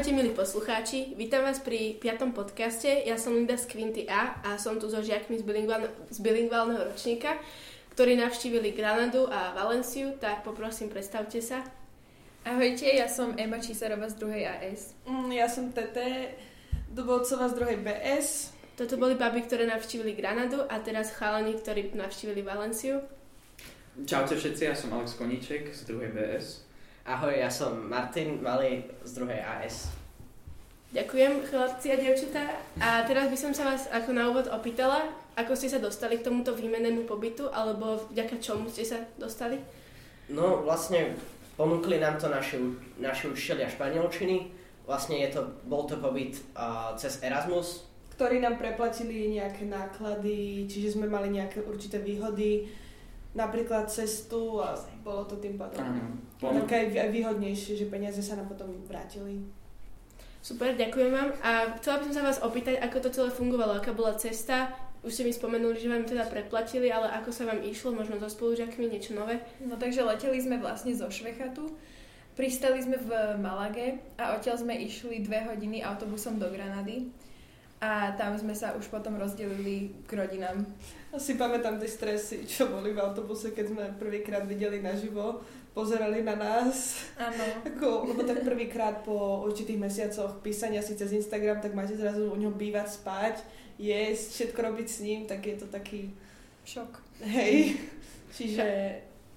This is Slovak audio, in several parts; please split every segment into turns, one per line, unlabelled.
Ahojte milí poslucháči, vítam vás pri piatom podcaste. Ja som Linda z Quinty A a som tu so žiakmi z, bilingvál- z bilingválneho ročníka, ktorí navštívili Granadu a Valenciu, tak poprosím, predstavte sa.
Ahojte, ja som Ema Čísarová z druhej AS.
Mm, ja som Tete Dubovcová z druhej BS.
Toto boli baby, ktoré navštívili Granadu a teraz chalani, ktorí navštívili Valenciu.
Čaute všetci, ja som Alex Koníček z druhej BS.
Ahoj, ja som Martin Malý z druhej AS.
Ďakujem, chlapci a devčatá. A teraz by som sa vás ako na úvod opýtala, ako ste sa dostali k tomuto výmennému pobytu, alebo vďaka čomu ste sa dostali?
No vlastne ponúkli nám to naši, naši učiteľia španielčiny. Vlastne je to, bol to pobyt uh, cez Erasmus.
ktorí nám preplatili nejaké náklady, čiže sme mali nejaké určité výhody, napríklad cestu a bolo to tým pádom
Áno.
také aj výhodnejšie, že peniaze sa nám potom vrátili.
Super, ďakujem vám. A chcela by som sa vás opýtať, ako to celé fungovalo, aká bola cesta. Už ste mi spomenuli, že vám teda preplatili, ale ako sa vám išlo, možno so spolužiakmi, niečo nové?
No takže leteli sme vlastne zo Švechatu, pristali sme v Malage a odtiaľ sme išli dve hodiny autobusom do Granady a tam sme sa už potom rozdelili k rodinám.
Asi pamätám tie stresy, čo boli v autobuse, keď sme prvýkrát videli naživo, pozerali na nás.
Áno.
Ako, lebo tak prvýkrát po určitých mesiacoch písania si cez Instagram, tak máte zrazu u ňom bývať, spať, jesť, všetko robiť s ním, tak je to taký,
Šok.
hej. Čiže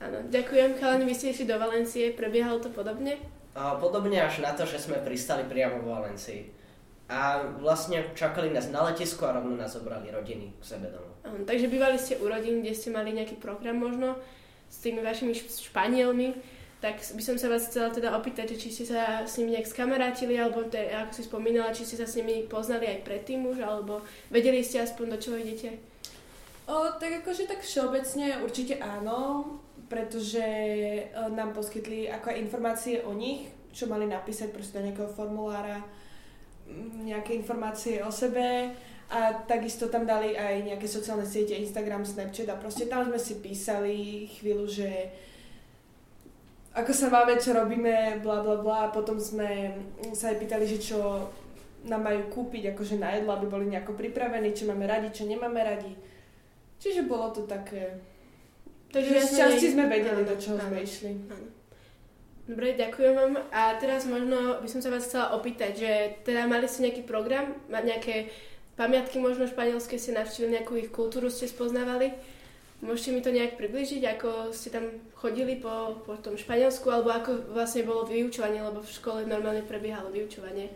Áno, ďakujem. Chalani, vy ste išli do Valencie, prebiehalo to podobne?
Uh, podobne až na to, že sme pristali priamo v Valencii. A vlastne čakali nás na letisku a rovno nás zobrali rodiny k sebe domov.
Takže bývali ste u rodín, kde ste mali nejaký program možno s tými vašimi šp- Španielmi, tak by som sa vás chcela teda opýtať, že či ste sa s nimi nejak skamarátili, alebo te, ako si spomínala, či ste sa s nimi poznali aj predtým už, alebo vedeli ste aspoň do čoho idete?
O, tak akože tak všeobecne určite áno, pretože e, nám poskytli ako aj informácie o nich, čo mali napísať proste do nejakého formulára, nejaké informácie o sebe a takisto tam dali aj nejaké sociálne siete, Instagram, Snapchat a proste tam sme si písali chvíľu, že ako sa máme, čo robíme, bla bla bla a potom sme sa aj pýtali, že čo nám majú kúpiť akože na jedlo, aby boli nejako pripravení, čo máme radi, čo nemáme radi. Čiže bolo to také... Takže z časti sme vedeli, do čoho
áno,
sme išli.
áno. Dobre, ďakujem vám. A teraz možno by som sa vás chcela opýtať, že teda mali ste nejaký program, nejaké pamiatky možno španielské, ste navštívili nejakú ich kultúru, ste spoznávali? Môžete mi to nejak približiť, ako ste tam chodili po, po tom Španielsku, alebo ako vlastne bolo vyučovanie, lebo v škole normálne prebiehalo vyučovanie.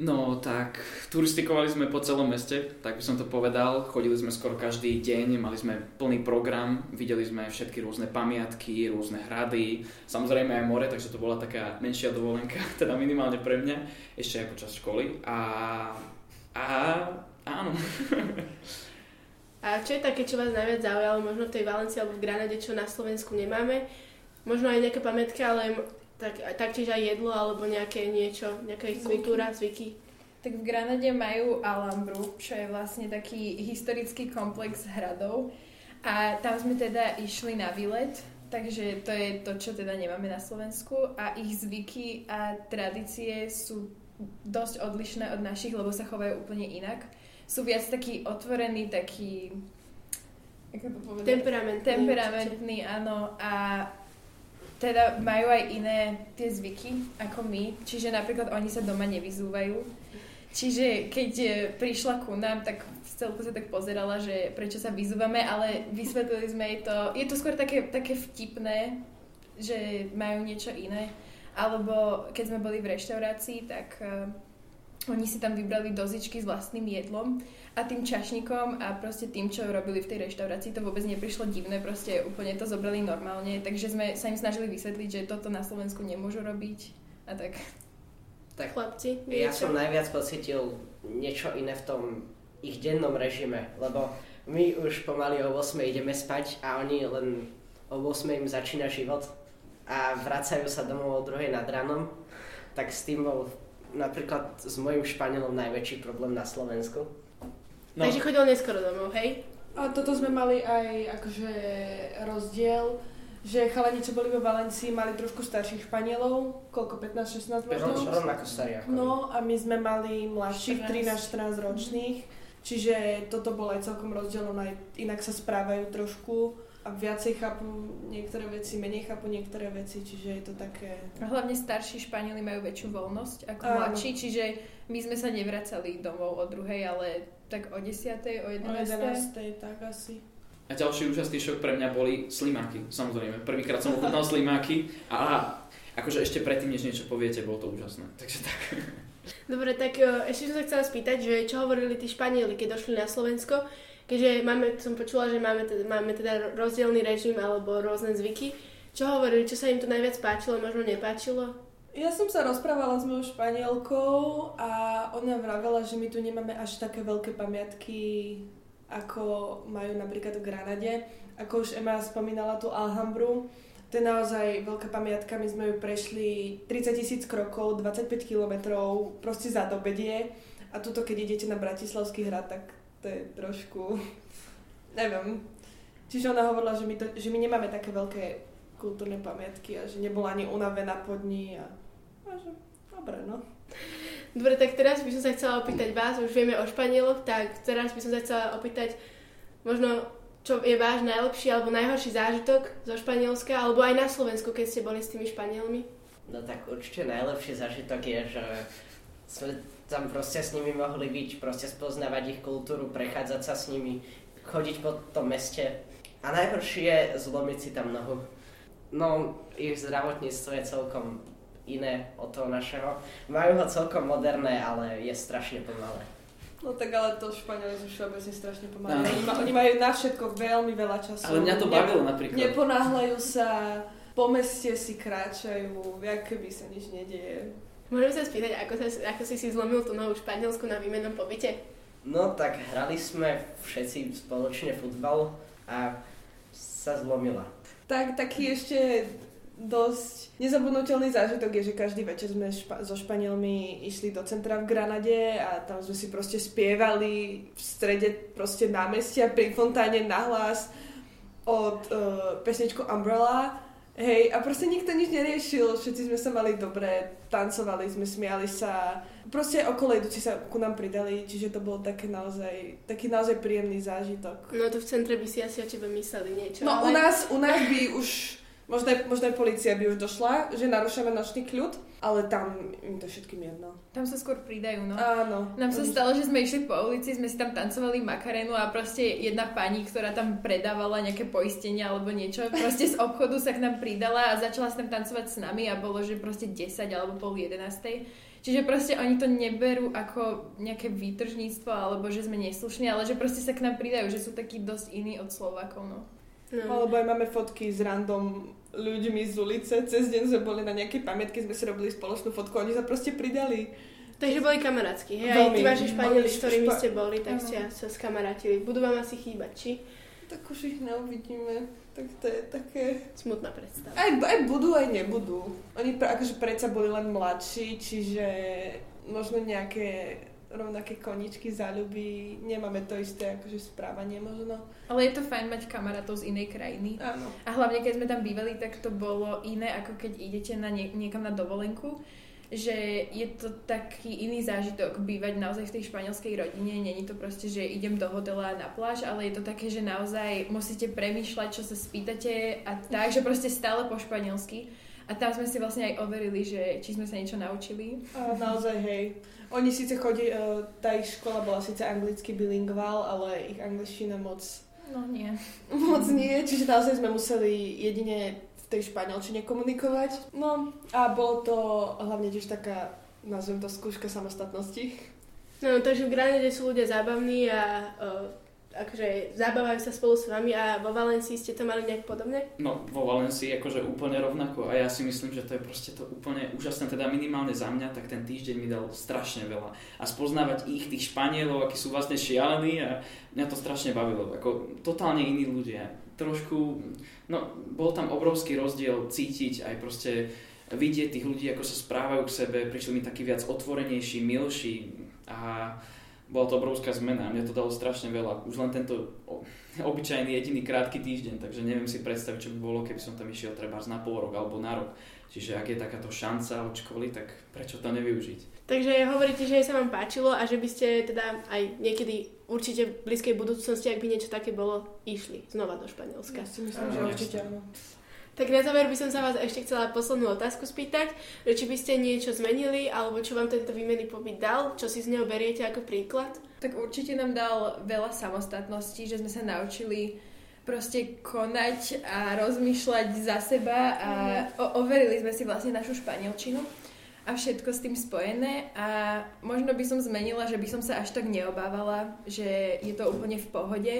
No tak, turistikovali sme po celom meste, tak by som to povedal. Chodili sme skoro každý deň, mali sme plný program, videli sme všetky rôzne pamiatky, rôzne hrady, samozrejme aj more, takže to bola taká menšia dovolenka, teda minimálne pre mňa, ešte aj počas školy. A, a áno,
A čo je také, čo vás najviac zaujalo, možno v tej Valencii alebo v Granade, čo na Slovensku nemáme? Možno aj nejaké pamätky, ale tak, taktiež aj jedlo alebo nejaké niečo, nejaká ich kultúra, zvyky.
Tak v Granade majú Alhambru, čo je vlastne taký historický komplex hradov. A tam sme teda išli na výlet, takže to je to, čo teda nemáme na Slovensku. A ich zvyky a tradície sú dosť odlišné od našich, lebo sa chovajú úplne inak. Sú viac taký otvorený, taký... Ako to povedať?
Temperamentný.
Temperamentný, áno. A teda majú aj iné tie zvyky ako my, čiže napríklad oni sa doma nevyzúvajú. Čiže keď e, prišla ku nám, tak celku sa tak pozerala, že prečo sa vyzúvame, ale vysvetlili sme jej to. Je to skôr také, také vtipné, že majú niečo iné. Alebo keď sme boli v reštaurácii, tak uh, oni si tam vybrali dozičky s vlastným jedlom a tým čašníkom a proste tým, čo robili v tej reštaurácii, to vôbec neprišlo divné, proste úplne to zobrali normálne, takže sme sa im snažili vysvetliť, že toto na Slovensku nemôžu robiť a tak.
Tak
Chlapci,
ja
niečo?
som najviac pocitil niečo iné v tom ich dennom režime, lebo my už pomaly o 8 ideme spať a oni len o 8 im začína život a vracajú sa domov o 2 nad ránom, tak s tým bol napríklad s mojim Španielom najväčší problém na Slovensku.
no,
Takže chodil neskoro domov, hej?
A toto sme mali aj akože rozdiel, že chalani, čo boli vo Valencii, mali trošku starších Španielov, koľko, 15-16 možno?
Ro- rovnako starý ako.
No a my sme mali mladších
14.
13-14 ročných, čiže toto bolo aj celkom rozdielne, aj inak sa správajú trošku a viacej chápu niektoré veci, menej chápu niektoré veci, čiže je to také...
A hlavne starší Španieli majú väčšiu voľnosť ako
Áno.
mladší, čiže my sme sa nevracali domov o druhej, ale tak o 10. o 11.
O 11. tak asi.
A ďalší úžasný šok pre mňa boli slimáky, samozrejme. Prvýkrát som ochutnal slimáky a aha, akože ešte predtým, než niečo poviete, bolo to úžasné. Takže tak.
Dobre, tak e, ešte som sa chcela spýtať, že čo hovorili tí Španieli, keď došli na Slovensko, keďže máme, som počula, že máme teda, máme teda rozdielný režim alebo rôzne zvyky. Čo hovorili, čo sa im tu najviac páčilo, možno nepáčilo?
Ja som sa rozprávala s mojou Španielkou a ona vravela, že my tu nemáme až také veľké pamiatky, ako majú napríklad v Granade. Ako už Ema spomínala tú Alhambru, to je naozaj veľká pamiatka, my sme ju prešli 30 tisíc krokov, 25 kilometrov, proste za dobedie. A tuto, keď idete na Bratislavský hrad, tak to je trošku, neviem. Čiže ona hovorila, že my, to, že my nemáme také veľké kultúrne pamiatky a že nebola ani unavená pod ní a, a že, dobre no.
Dobre, tak teraz by som sa chcela opýtať vás, už vieme o Španieloch, tak teraz by som sa chcela opýtať možno, čo je váš najlepší alebo najhorší zážitok zo Španielska, alebo aj na Slovensku, keď ste boli s tými Španielmi?
No tak určite najlepší zažitok je, že sme tam proste s nimi mohli byť, proste spoznávať ich kultúru, prechádzať sa s nimi, chodiť po tom meste. A najhoršie je zlomiť si tam nohu. No, ich zdravotníctvo je celkom iné od toho našeho. Majú ho celkom moderné, ale je strašne pomalé.
No tak ale to Španieli sú všeobecne strašne pomalé. Oni, ma, oni majú na všetko veľmi veľa času.
Ale mňa to bavilo napríklad.
Neponáhľajú sa, po meste si kráčajú, jak keby sa nič nedieje.
Môžem sa spýtať, ako, sa, ako si si zlomil tú nohu v Španielsku na výmennom pobyte?
No tak hrali sme všetci spoločne futbal a sa zlomila.
Tak, taký ešte dosť nezabudnutelný zážitok je, že každý večer sme špa- so Španielmi išli do centra v Granade a tam sme si proste spievali v strede proste námestia pri fontáne nahlas od uh, pesničku Umbrella. Hej, a proste nikto nič neriešil, všetci sme sa mali dobre, tancovali sme, smiali sa. Proste okolo idúci sa ku nám pridali, čiže to bol také naozaj, taký naozaj príjemný zážitok.
No to v centre by si asi o tebe mysleli niečo.
No
ale...
u nás, u nás by už, možno aj, možno aj policia by už došla, že narúšame nočný kľud, ale tam im to všetkým jedno.
Tam sa skôr pridajú, no.
Áno.
Nám sa stalo, že sme išli po ulici, sme si tam tancovali makarénu a proste jedna pani, ktorá tam predávala nejaké poistenia alebo niečo, proste z obchodu sa k nám pridala a začala sa tam tancovať s nami a bolo, že proste 10 alebo pol 11. Čiže proste oni to neberú ako nejaké výtržníctvo alebo že sme neslušní, ale že proste sa k nám pridajú, že sú takí dosť iní od Slovákov, no.
No.
Alebo aj máme fotky s random ľuďmi z ulice. Cez deň sme boli na nejakej pamätke, sme si robili spoločnú fotku a oni sa proste pridali.
Takže boli kamarátsky, hej? Aj
Veľmi.
tí vaši Španieli, s ktorými
špa-
ste boli, tak ste sa skamarátili. Budú vám asi chýbať, či?
Tak už ich neuvidíme. Tak to je také...
Smutná predstava.
Aj, aj budú, aj nebudú. Oni akože predsa boli len mladší, čiže možno nejaké rovnaké koničky, záľuby, nemáme to isté akože správanie možno.
Ale je to fajn mať kamarátov z inej krajiny.
Áno.
A hlavne, keď sme tam bývali, tak to bolo iné, ako keď idete na nie, niekam na dovolenku. Že je to taký iný zážitok bývať naozaj v tej španielskej rodine. Není to proste, že idem do hotela na pláž, ale je to také, že naozaj musíte premýšľať, čo sa spýtate a tak, že proste stále po španielsky. A tam sme si vlastne aj overili, že či sme sa niečo naučili.
A naozaj, hej. Oni síce chodí, uh, tá ich škola bola síce anglicky bilingval, ale ich angličtina moc,
No nie.
moc nie, čiže naozaj sme museli jedine v tej španielčine komunikovať. No a bolo to hlavne tiež taká, nazvem to skúška samostatnosti.
No, takže v Granade sú ľudia zábavní a uh, akože zabávajú sa spolu s vami a vo Valencii ste to mali nejak podobne?
No, vo Valencii akože úplne rovnako a ja si myslím, že to je proste to úplne úžasné, teda minimálne za mňa, tak ten týždeň mi dal strašne veľa. A spoznávať ich, tých Španielov, akí sú vlastne šialení a mňa to strašne bavilo. Ako totálne iní ľudia. Trošku, no, bol tam obrovský rozdiel cítiť aj proste vidieť tých ľudí, ako sa správajú k sebe, prišli mi takí viac otvorenejší, milší a bola to obrovská zmena a mne to dalo strašne veľa. Už len tento obyčajný jediný krátky týždeň, takže neviem si predstaviť, čo by bolo, keby som tam išiel treba na pol rok alebo na rok. Čiže ak je takáto šanca od školy, tak prečo to nevyužiť?
Takže hovoríte, že sa vám páčilo a že by ste teda aj niekedy určite v blízkej budúcnosti, ak by niečo také bolo, išli znova do Španielska.
Ja si myslím, že určite áno.
Tak na záver by som sa vás ešte chcela poslednú otázku spýtať, že či by ste niečo zmenili, alebo čo vám tento výmenný pobyt dal, čo si z neho beriete ako príklad?
Tak určite nám dal veľa samostatnosti, že sme sa naučili proste konať a rozmýšľať za seba a o- overili sme si vlastne našu španielčinu a všetko s tým spojené a možno by som zmenila, že by som sa až tak neobávala, že je to úplne v pohode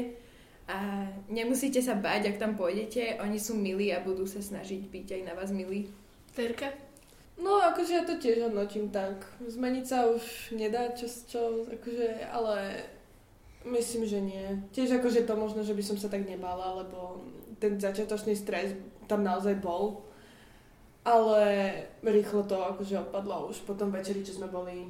a nemusíte sa báť, ak tam pôjdete, oni sú milí a budú sa snažiť byť aj na vás milí.
Terka?
No, akože ja to tiež hodnotím tak. Zmeniť sa už nedá, čo, čo akože, ale myslím, že nie. Tiež akože to možno, že by som sa tak nebala, lebo ten začiatočný stres tam naozaj bol. Ale rýchlo to akože opadlo už potom večeri, čo sme boli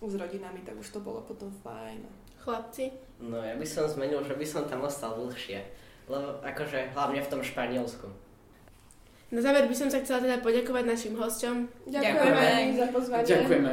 s rodinami, tak už to bolo potom fajn.
Chlapci?
No ja by som zmenil, že by som tam ostal dlhšie. Lebo akože hlavne v tom Španielsku.
Na záver by som sa chcela teda poďakovať našim hosťom.
Ďakujeme
Ďakujeme.
za pozvanie.
Ďakujeme.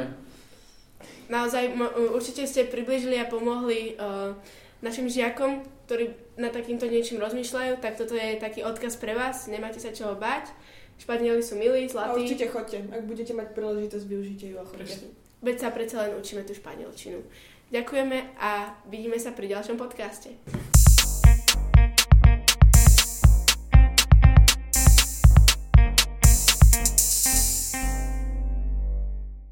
Naozaj mo- určite ste približili a pomohli uh, našim žiakom, ktorí na takýmto niečím rozmýšľajú, tak toto je taký odkaz pre vás, nemáte sa čoho báť. Španieli sú milí,
A
zlatí,
určite chodte. Ak budete mať príležitosť, využite ju a chodte.
veď sa predsa len učíme tú španielčinu. Ďakujeme a vidíme sa pri ďalšom podcaste.